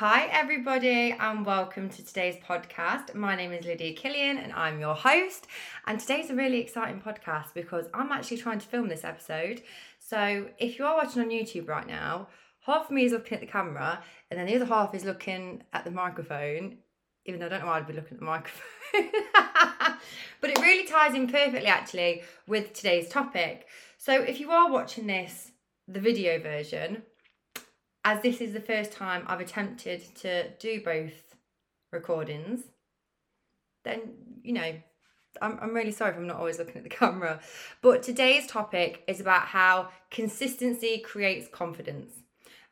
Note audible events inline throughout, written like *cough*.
Hi, everybody, and welcome to today's podcast. My name is Lydia Killian, and I'm your host. And today's a really exciting podcast because I'm actually trying to film this episode. So, if you are watching on YouTube right now, half of me is looking at the camera, and then the other half is looking at the microphone, even though I don't know why I'd be looking at the microphone. *laughs* but it really ties in perfectly, actually, with today's topic. So, if you are watching this, the video version, as this is the first time I've attempted to do both recordings, then, you know, I'm, I'm really sorry if I'm not always looking at the *laughs* camera. But today's topic is about how consistency creates confidence.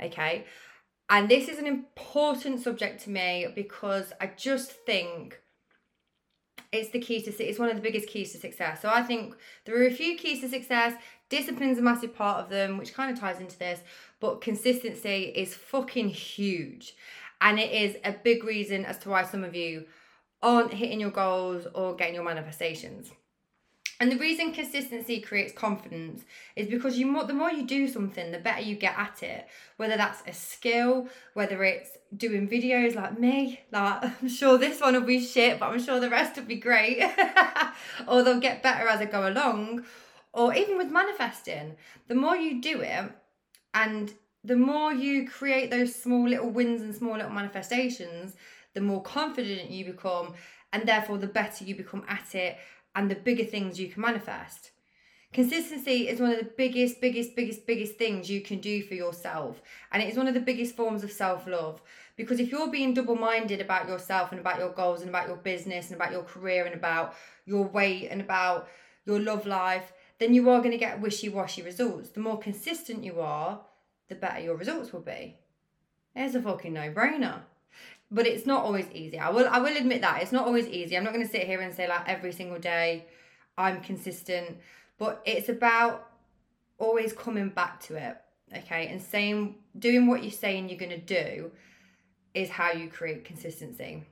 Okay. And this is an important subject to me because I just think it's the key to it's one of the biggest keys to success. So I think there are a few keys to success. Discipline's a massive part of them, which kind of ties into this, but consistency is fucking huge. And it is a big reason as to why some of you aren't hitting your goals or getting your manifestations. And the reason consistency creates confidence is because you more, the more you do something, the better you get at it. Whether that's a skill, whether it's doing videos like me, like *laughs* I'm sure this one will be shit, but I'm sure the rest will be great. *laughs* or they'll get better as I go along. Or even with manifesting, the more you do it, and the more you create those small little wins and small little manifestations, the more confident you become, and therefore the better you become at it and the bigger things you can manifest. Consistency is one of the biggest, biggest, biggest, biggest things you can do for yourself. And it is one of the biggest forms of self love. Because if you're being double minded about yourself and about your goals and about your business and about your career and about your weight and about your love life, then you are going to get wishy washy results. The more consistent you are, the better your results will be. It's a fucking no brainer but it's not always easy. I will I will admit that it's not always easy. I'm not going to sit here and say like every single day I'm consistent, but it's about always coming back to it. Okay, and saying doing what you're saying you're going to do is how you create consistency.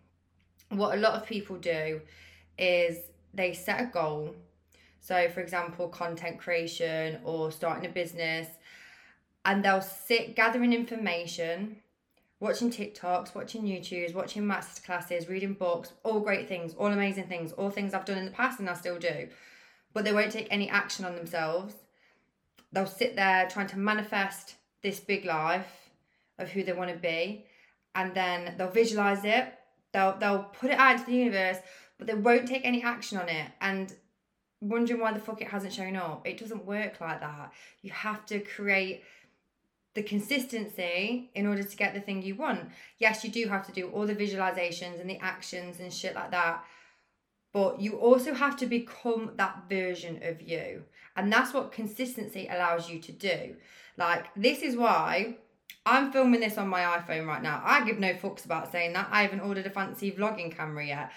What a lot of people do is they set a goal. So, for example, content creation or starting a business, and they'll sit gathering information watching TikToks, watching YouTubes, watching masterclasses, reading books, all great things, all amazing things, all things I've done in the past and I still do. But they won't take any action on themselves. They'll sit there trying to manifest this big life of who they want to be, and then they'll visualize it. They'll they'll put it out into the universe, but they won't take any action on it. And wondering why the fuck it hasn't shown up. It doesn't work like that. You have to create the consistency in order to get the thing you want. Yes, you do have to do all the visualizations and the actions and shit like that. But you also have to become that version of you. And that's what consistency allows you to do. Like, this is why I'm filming this on my iPhone right now. I give no fucks about saying that. I haven't ordered a fancy vlogging camera yet.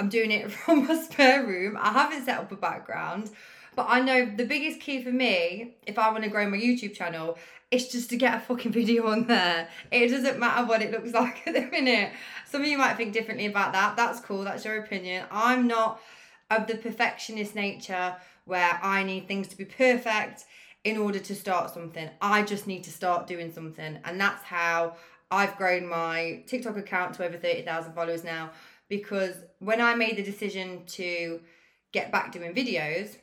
I'm doing it *laughs* from my spare room. I haven't set up a background. But I know the biggest key for me, if I want to grow my YouTube channel, it's just to get a fucking *laughs* video on there. It doesn't matter what it looks *laughs* like at the minute. Some of you might think differently about that. That's cool. That's your opinion. I'm not of the perfectionist nature where I need things to be perfect in order to start something. I just need to start doing something. And that's how I've grown my TikTok account to over 30,000 followers now. Because when I made the decision to get back doing videos,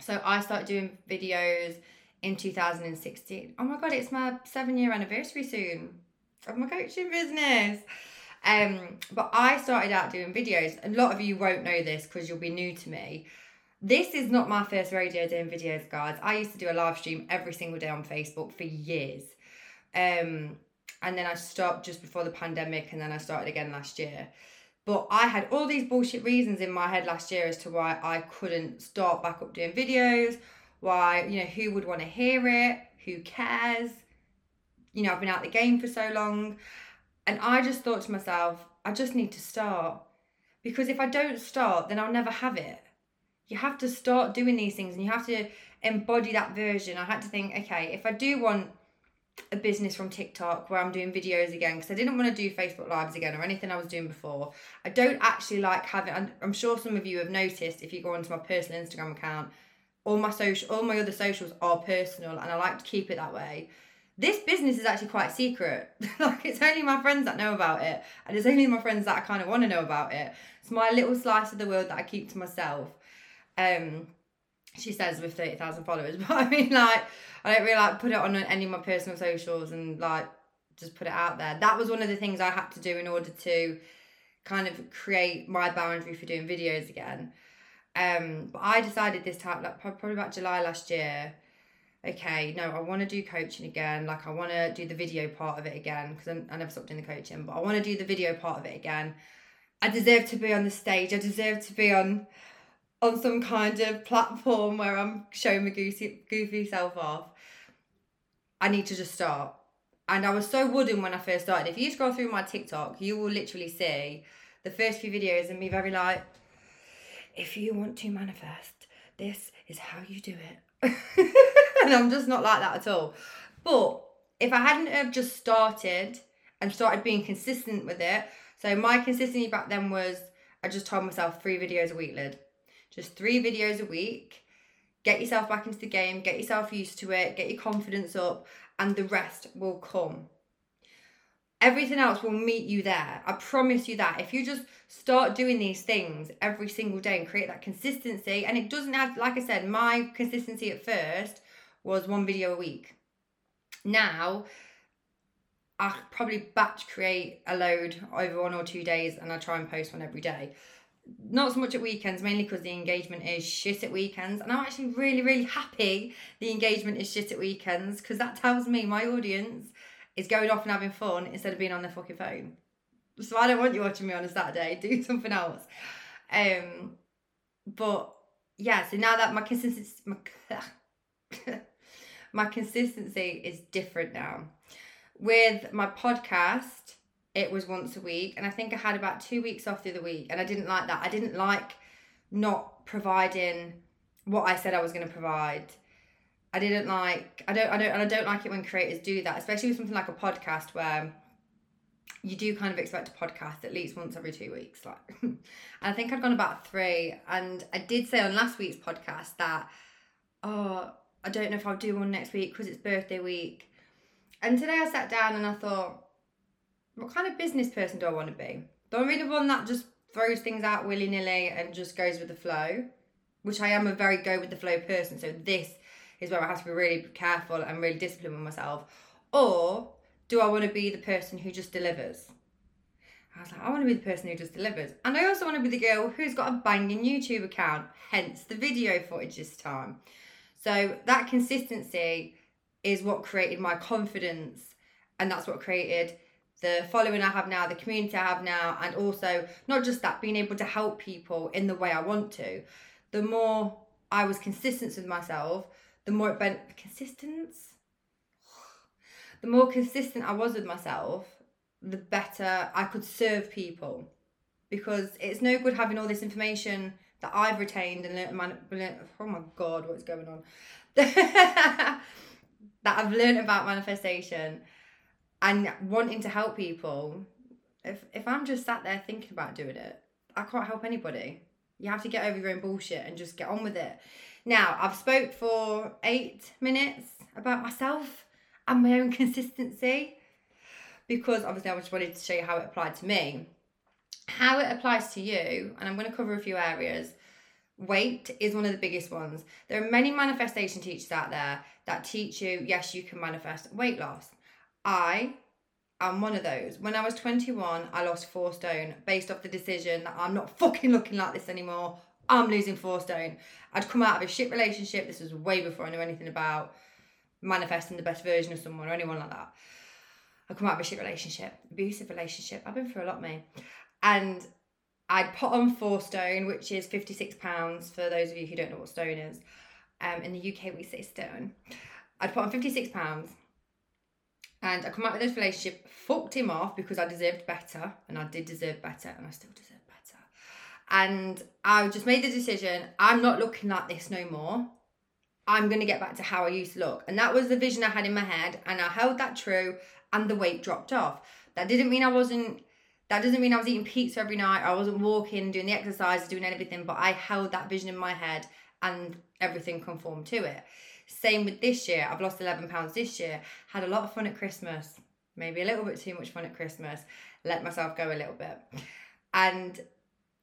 so I started doing videos in 2016. Oh my god, it's my seven year anniversary soon of my coaching business. Um, but I started out doing videos. A lot of you won't know this because you'll be new to me. This is not my first radio doing videos, guys. I used to do a live stream every single day on Facebook for years. Um, and then I stopped just before the pandemic, and then I started again last year. But I had all these bullshit reasons in my head last year as to why I couldn't start back up doing videos why, you know, who would want to hear it? Who cares? You know, I've been out the game for so long. And I just thought to myself, I just need to start. Because if I don't start, then I'll never have it. You have to start doing these things and you have to embody that version. I had to think, okay, if I do want a business from TikTok where I'm doing videos again because I didn't want to do Facebook Lives again or anything I was doing before. I don't actually like having, I'm sure some of you have noticed if you go onto my personal Instagram account, all my social all my other socials are personal and I like to keep it that way. this business is actually quite secret. *laughs* like it's only my friends that know about it, and it's only my friends that I kind of want to know about it. It's my little slice of the world that I keep to myself. Um, she says with thirty thousand followers, *laughs* but I mean, like, I don't really like put it on any of my personal socials and like just put it out there. That was one of the things I had to do in order to kind of create my boundary for doing videos again. Um, but I decided this time, like probably about July last year, okay, no, I want to do coaching again. Like I want to do the video part of it again because I never stopped doing the coaching, but I want to do the video part of it again. I deserve to be on the stage. I deserve to be on on some kind of platform where I'm showing my goofy goofy self off. I need to just start. And I was so wooden when I first started. If you scroll through my TikTok, you will literally see the first few videos and me very like, if you want to manifest, this is how you do it. *laughs* and I'm just not like that at all. But if I hadn't have just started and started being consistent with it, so my consistency back then was I just told myself three videos a week, Lid. Just three videos a week. Get yourself back into the game, get yourself used to it, get your confidence up, and the rest will come. Everything else will meet you there. I promise you that. If you just start doing these things every single day and create that consistency, and it doesn't have, like I said, my consistency at first was one video a week. Now, I probably batch create a load over one or two days and I try and post one every day. Not so much at weekends, mainly because the engagement is shit at weekends. And I'm actually really, really happy the engagement is shit at weekends because that tells me my audience is going off and having fun instead of being on their fucking phone. So I don't want you watching me on a Saturday. *laughs* Do something else. Um, but yeah, so now that my consistency, my, *laughs* my consistency is different now. With my podcast, it was once a week, and I think I had about two weeks off the other week, and I didn't like that. I didn't like not providing what I said I was going to provide. I didn't like I don't I don't and I don't like it when creators do that, especially with something like a podcast where you do kind of expect a podcast at least once every two weeks. Like *laughs* I think I'd gone about three and I did say on last week's podcast that oh I don't know if I'll do one next week because it's birthday week. And today I sat down and I thought, what kind of business person do I want to be? Do I really one that just throws things out willy nilly and just goes with the flow? Which I am a very go with the flow person. So this is where I have to be really careful and really disciplined with myself. Or do I want to be the person who just delivers? I was like, I want to be the person who just delivers. And I also want to be the girl who's got a banging YouTube account, hence the video footage this time. So that consistency is what created my confidence, and that's what created the following I have now, the community I have now, and also not just that, being able to help people in the way I want to. The more I was consistent with myself, the more it bent consistence. The more consistent I was with myself, the better I could serve people. Because it's no good having all this information that I've retained and learned, man- oh my god, what's going on? *laughs* that I've learned about manifestation and wanting to help people. If if I'm just sat there thinking about doing it, I can't help anybody. You have to get over your own bullshit and just get on with it. Now, I've spoke for eight minutes about myself and my own *laughs* consistency because obviously I just wanted to show you how it applied to me how it applies to you, and I'm going to cover a few areas. Weight is one of the biggest ones. There are many manifestation teachers out there that teach you, yes, you can manifest weight loss. I am one of those. When I was 21, I lost four stone based off the decision that I'm not *laughs* fucking looking like this anymore. I'm losing four stone. I'd come out of a shit relationship. This was way before I knew anything about manifesting the best version of someone or anyone like that. I come out of a shit relationship, abusive relationship. I've been through a lot, mate and I'd put on four stone, which is £56 for those of you who don't know what stone is. Um, in the UK, we say stone. I'd put on £56 and I come out of this relationship, fucked him off because I deserved better and I did deserve better and I still deserve better. And I just made the decision I'm not looking like this no more. I'm going to get back to how I used to look. And that was the vision I had in my head. And I held that true and the weight dropped off. That didn't mean I wasn't that doesn't mean I was eating pizza every night. I wasn't walking, doing the exercises, doing everything, but I held that vision in my head and everything conformed to it. Same with this year. I've lost 11 pounds this year. Had a lot of fun at Christmas. Maybe a little bit too much fun at Christmas. Let myself go a little bit. And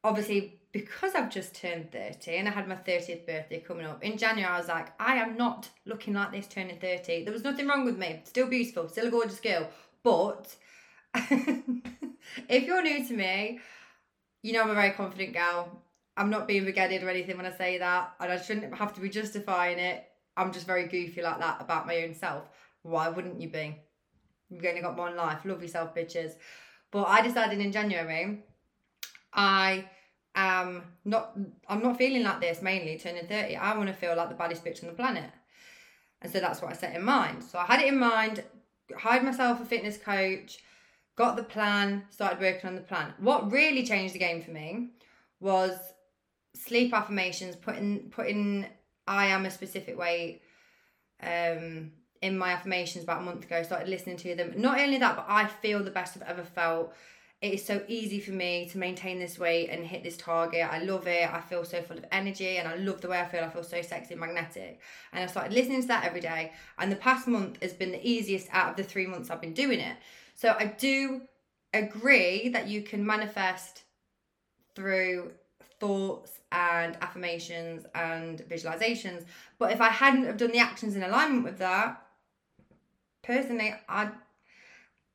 obviously, because I've just turned 30 and I had my 30th birthday coming up, in January I was like, I am not looking like this turning 30. There was nothing wrong with me. Still beautiful, still a gorgeous girl. But *laughs* if you're new to me, you know I'm a very confident girl. I'm not being regarded or anything when I say that, and I shouldn't have to be justifying it. I'm just very goofy like that about my own self. Why wouldn't you be? You've only got one life. Love yourself, bitches. But I decided in January, I am not. I'm not feeling like this. Mainly turning thirty, I want to feel like the baddest bitch on the planet, and so that's what I set in mind. So I had it in mind. Hired myself a fitness coach got the plan, started working on the plan. What really changed the game for me was sleep affirmations, putting putting I am a specific weight. um in my affirmations about a month ago, I started listening to them. Not only that, but I feel the best I've ever felt. It is so easy for me to maintain this weight and hit this target. I love it. I feel so full of energy and I love the way I feel. I feel so sexy and magnetic. And I started listening to that every day. And the past month has been the easiest out of the three months I've been doing it. So I do agree that you can manifest through thoughts and affirmations and visualizations. But if I hadn't have done the actions in alignment with that, personally, I,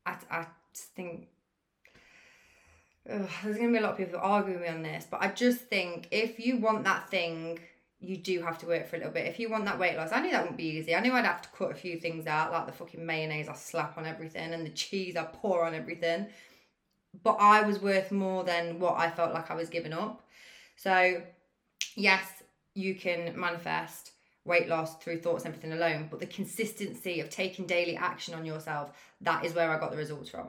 I, I think ugh, there's gonna be a lot of people arguing me on this. But I just think if you want that thing you do have to work for a little bit. If you want that weight loss, I knew that wouldn't be easy. I knew I'd have to cut a few things out, like the fucking mayonnaise I slap on everything and the cheese I pour on everything. But I was worth more than what I felt like I was giving up. So, yes, you can manifest weight loss through thoughts and everything alone, but the consistency of taking daily action on yourself, that is where I got the results from.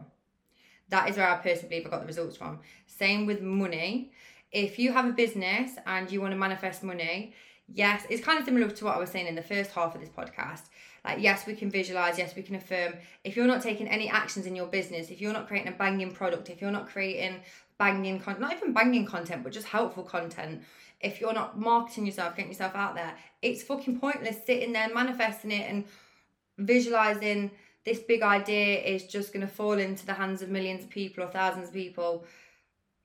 That is where I personally believe I got the results from. Same with money if you have a business and you want to manifest money, yes, it's kind of similar to what I was saying in the first half of this podcast. Like, yes, we can visualize, yes, we can affirm. If you're not taking any actions in your business, if you're not creating a banging product, if you're not creating banging content, not even banging content, but just helpful content, if you're not marketing yourself, getting yourself out there, it's fucking pointless sitting there manifesting it and visualizing this big idea is just going to fall into the hands of millions of people or thousands of people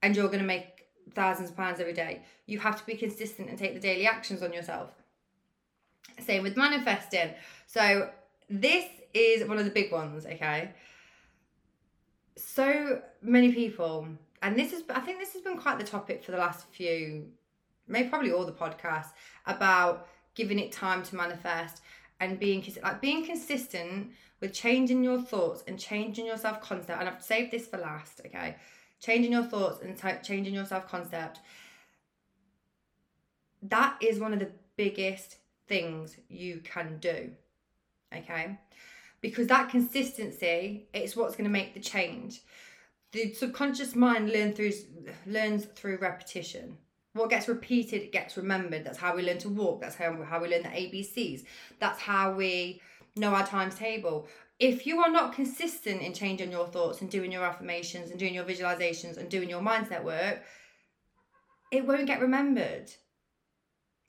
and you're going to make thousands of pounds every day. You have to be consistent and take the daily actions on yourself. Same with manifesting. So, this is one of the big ones, okay? So many people, and this is, I think this has been quite the topic for the last few, maybe probably all the podcasts about giving it time to manifest and being like being consistent with changing your thoughts and changing your self concept. And I've saved this for last, okay? changing your thoughts and changing your self concept, that is one of the biggest things you can do. Okay? Because that consistency, it's what's going to make the change. The subconscious mind learn through learns through repetition. What gets repeated gets remembered. That's how we learn to walk. That's how, how we learn the ABCs. That's how we know our times table if you are not consistent in changing your thoughts and doing your affirmations and doing your visualizations and doing your mindset work, it won't get remembered.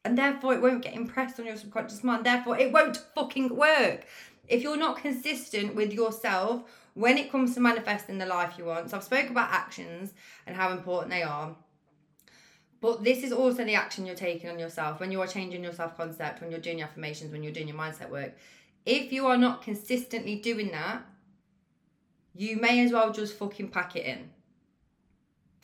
And therefore, it won't get impressed on your subconscious mind. Therefore, it won't fucking work. If you're not consistent with yourself when it comes to manifesting the life you want, so I've spoke about actions and how important they are. But this is also the action you're taking on yourself when you are changing your self concept, when you're doing your affirmations, when you're doing your mindset work if you are not consistently doing that, you may as well just fucking pack it in.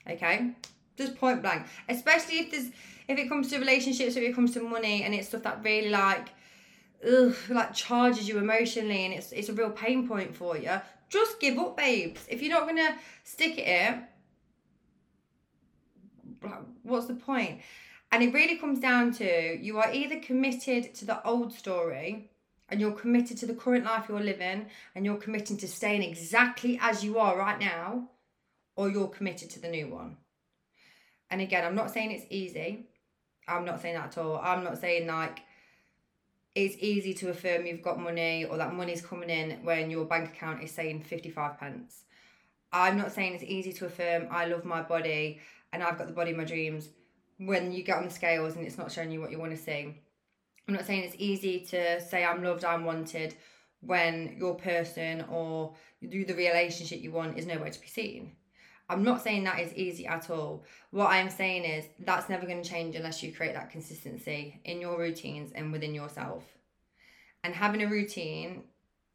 Okay? Just point blank. Especially if there's if it comes to relationships, if it comes to money and it's stuff that really like ugh, like charges you emotionally and it's it's a real pain point for you, just give up, babes. If you're not gonna stick it in, what's the point? And it really comes down to you are either committed to the old story and you're committed to the current life you're living and you're committing to staying exactly as you are right now, or you're committed to the new one. And again, I'm not saying it's easy. I'm not saying that at all. I'm not saying like it's easy to affirm you've got money or that money's coming in when your bank account is saying 55 pence. I'm not saying it's easy to affirm I love my body and I've got the body of my dreams when you get on the scales and it's not showing you what you want to see I'm not saying it's easy to say I'm loved, I'm wanted when your person or the relationship you want is nowhere to be seen. I'm not saying that is easy at all. What I'm saying is that's never going to change unless you create that consistency in your routines and within yourself. And having a routine,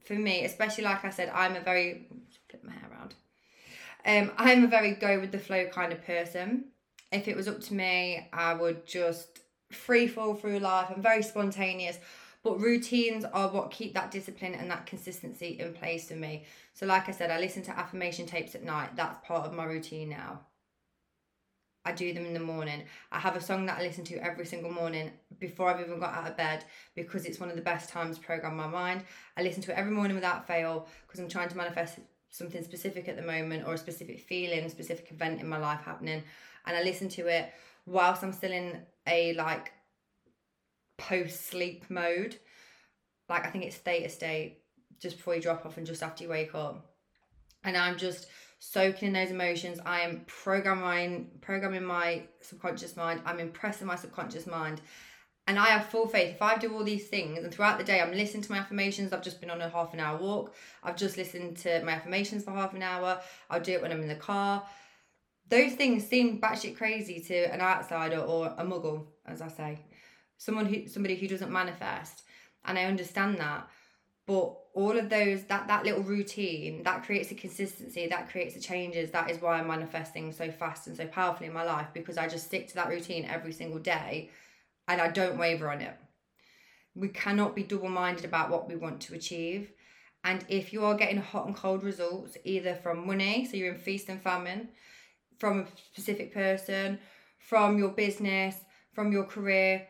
for me, especially like I said, I'm a very flip my hair around. Um, I'm a very go with the flow kind of person. If it was up to me, I would just free fall through life. I'm very spontaneous. But routines are what keep that discipline and that consistency in place for me. So, like I said, I listen to affirmation tapes at night. That's part of my routine now. I do them in the morning. I have a song that I listen to every single morning before I've even got out of bed because it's one of the best times to program my mind. I listen to it every morning without fail because I'm trying to manifest something specific at the moment or a specific feeling, a specific event in my life happening. And I listen to it whilst I'm still in a like post sleep mode. Like I think it's theta state just before you drop off and just after you wake up. And I'm just soaking in those emotions. I am programming programming my subconscious mind. I'm impressing my subconscious mind. And I have full faith. If I do all these things and throughout the day I'm listening to my affirmations, I've just been on a half an hour walk. I've just listened to my affirmations for half an hour. I'll do it when I'm in the car. Those things seem batshit crazy to an outsider or a muggle, as I say someone who somebody who doesn't manifest and i understand that but all of those that that little routine that creates a consistency that creates the changes that is why i'm manifesting so fast and so powerfully in my life because i just stick to that routine every single day and i don't waver on it. We cannot be double-minded about what we want to achieve and if you are getting hot and cold results either from money so you're in feast and famine from a specific person from your business from your career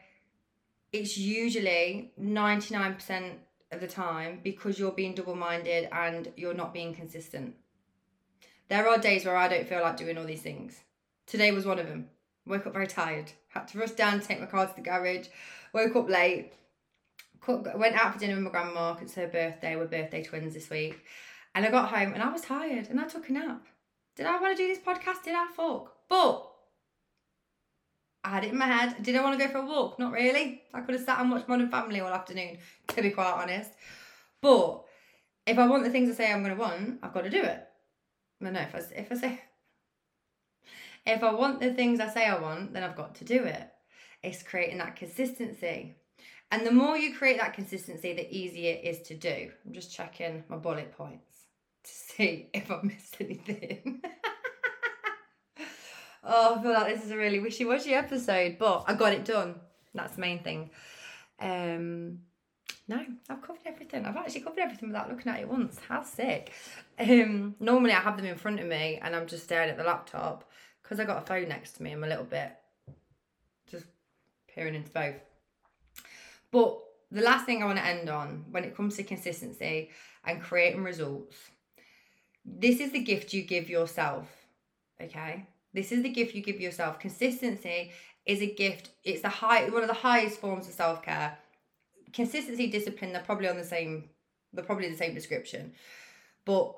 it's usually 99% of the time because you're being double minded and you're not being consistent. There are days where I don't feel like doing all these things. Today was one of them. Woke up very tired. Had to rush down to take my car to the garage. Woke up late. Went out for dinner with my grandma. It's her birthday. We're birthday twins this week. And I got home and I was tired and I took a nap. Did I want to do this podcast? Did I? Fuck. But I had it in my head. Did I want to go for a walk? Not really. I could have sat and watched Modern Family all afternoon, to be quite honest. But if I want the things I say I'm going to want, I've got to do it. No, no. If I, if I say, if I want the things I say I want, then I've got to do it. It's creating that consistency. And the more you create that consistency, the easier it is to do. I'm just checking my bullet points to see *laughs* if I've missed anything. Oh, I feel like this is a really wishy washy episode, but I got it done. That's the main thing. Um, no, I've covered everything. I've actually covered everything without looking at it once. How sick. Um, normally I have them in front of me and I'm just staring at the laptop because I got a phone next to me. I'm a little bit just peering into both. But the last thing I want to end on when it comes to consistency and creating results, this is the gift you give yourself. Okay. This is the gift you give yourself. Consistency is a gift. It's the high one of the highest forms of self-care. Consistency, discipline, they're probably on the same, they're probably the same description. But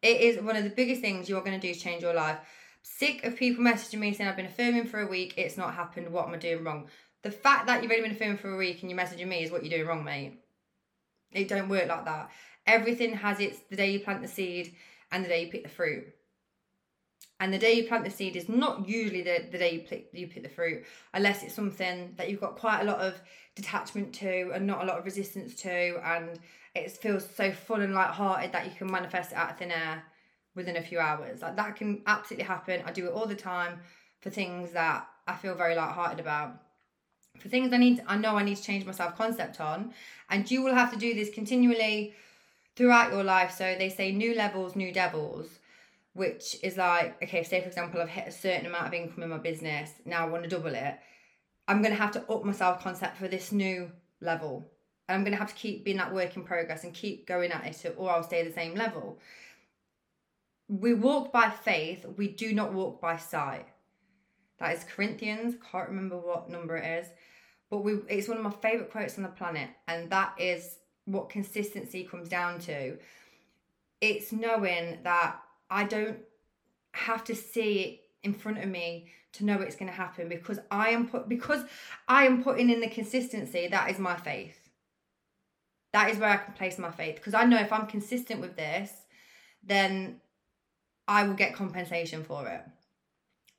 it is one of the biggest things you're going to do is change your life. Sick of people messaging me saying I've been affirming for a week, it's not happened, what am I doing wrong? The fact that you've only been affirming for a week and you're messaging me is what you're doing wrong, mate. It don't work like that. Everything has its the day you plant the seed and the day you pick the fruit. And the day you plant the seed is not usually the, the day you pick, you pick the fruit, unless it's something that you've got quite a lot of detachment to and not a lot of resistance to, and it feels so full and light-hearted that you can manifest it out of thin air within a few hours. Like that can absolutely happen. I do it all the time for things that I feel very light-hearted about. For things I need, to, I know I need to change my self-concept on, and you will have to do this continually throughout your life. So they say new levels, new devils which is like, okay, say for example, I've hit a certain amount of income in my business, now I want to double it. I'm going to have to up my self concept for this new level. And I'm going to have to keep being that work in progress and keep going at it, or oh, I'll stay the same level. We walk by faith, we do not walk by sight. That is Corinthians, can't remember what number it is, but we it's one of my favorite quotes on the planet, and that is what consistency comes down to. It's knowing that I don't have to see it in front of me to know it's going to happen because I am put because I am putting in the consistency that is my faith. That is where I can place my faith because I know if I'm consistent with this then I will get compensation for it.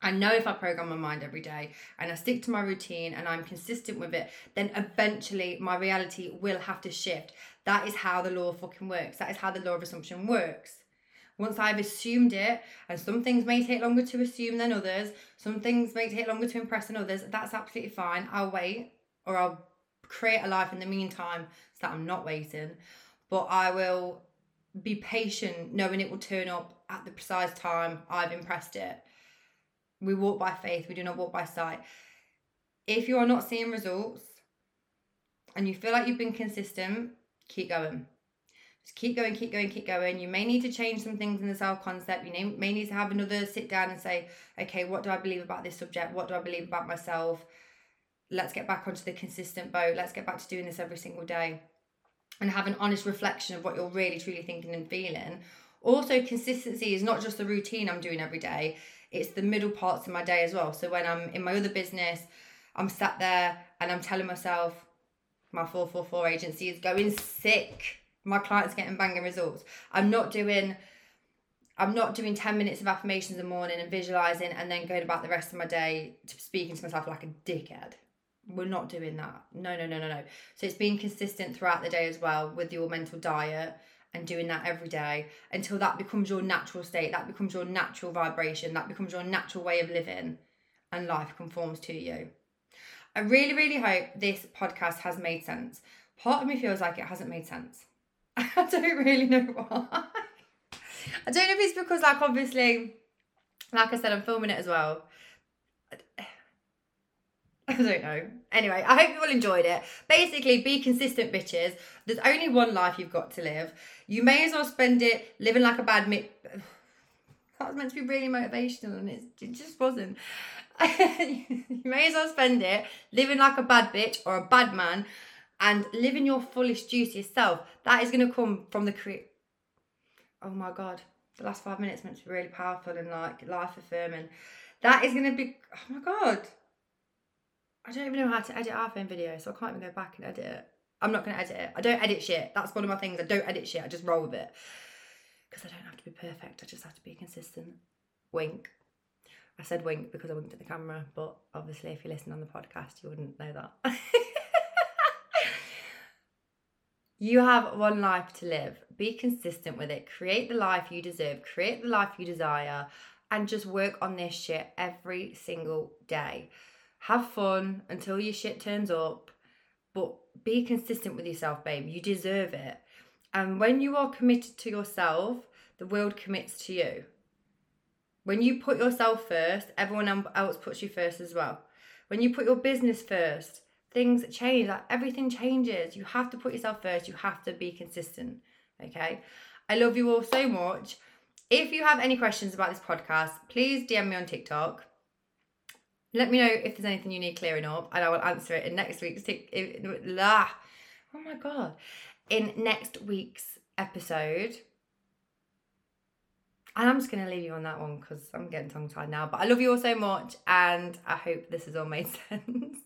I know if I program my mind every day and I stick to my routine and I'm consistent with it, then eventually my reality will have to shift. That is how the law fucking works. That is how the law of assumption works. Once I've assumed it, and some things may take longer to assume than others, some things may take longer to impress than others, that's absolutely fine. I'll wait or I'll create a life in the meantime so that I'm not waiting. But I will be patient knowing it will turn up at the precise time I've impressed it. We walk by faith, we do not walk by sight. If you are not seeing results and you feel like you've been consistent, keep going. Just keep going, keep going, keep going. You may need to change some things in the self concept. You may need to have another sit down and say, okay, what do I believe about this subject? What do I believe about myself? Let's get back onto the consistent boat. Let's get back to doing this every single day and have an honest reflection of what you're really truly thinking and feeling. Also, consistency is not just the routine I'm doing every day, it's the middle parts of my day as well. So, when I'm in my other business, I'm sat there and I'm telling myself, my 444 agency is going sick. My clients getting banging results. I'm not doing I'm not doing 10 minutes of affirmations in the morning and visualizing and then going about the rest of my day to speaking to myself like a dickhead we're not doing that. No, no, no, no, no. So it's being consistent throughout the day as well with your mental diet and doing that every day until that becomes your natural state, that becomes your natural vibration, that becomes your natural way of living, and life conforms to you. I really, really hope this podcast has made sense. Part of me feels like it hasn't made sense. *laughs* I don't really know why. I don't know if it's because, like, obviously, like I said, I'm filming it as well. *sighs* I don't know. Anyway, I hope you all enjoyed it. Basically, be consistent, bitches. There's only one life you've got to live. You may as well spend it living like a bad mi- *sighs* That was meant to be really motivational and it just wasn't. *laughs* you may as well spend it living like a bad bitch or a bad man and living your fullest, juiciest self. That is going to come from the create. Oh my God. The last five minutes meant to be really powerful and like life affirming. That is going to be. Oh my God. I don't even know how to edit our phone video, so I can't even go back and edit it. I'm not going to edit it. I don't edit shit. That's one of my things. I don't edit shit. I just roll with it. Because I don't have to be perfect. I just have to be consistent. Wink. I said wink because I winked at the camera, but obviously, if you listen on the podcast, you wouldn't know that. *laughs* you have one life to live. Be consistent with it. Create the life you deserve. Create the life you desire. And just work on this shit every single day have fun until your shit turns up, but be consistent with yourself, babe. You deserve it. And when you are committed to yourself, the world commits to you. When you put yourself first, everyone else puts you first as well. When you put your business first, things change. Like everything changes. You have to put yourself first. You have to be consistent. Okay. I love you all so much. If you have any questions about this podcast, please DM me on TikTok. Let me know if there's anything you need clearing up, and I will answer it in next week's. T- oh my god! In next week's episode. And I'm just going to leave you on that one because I'm getting tongue tied now. But I love you all so much, and I hope this has all made *laughs* sense.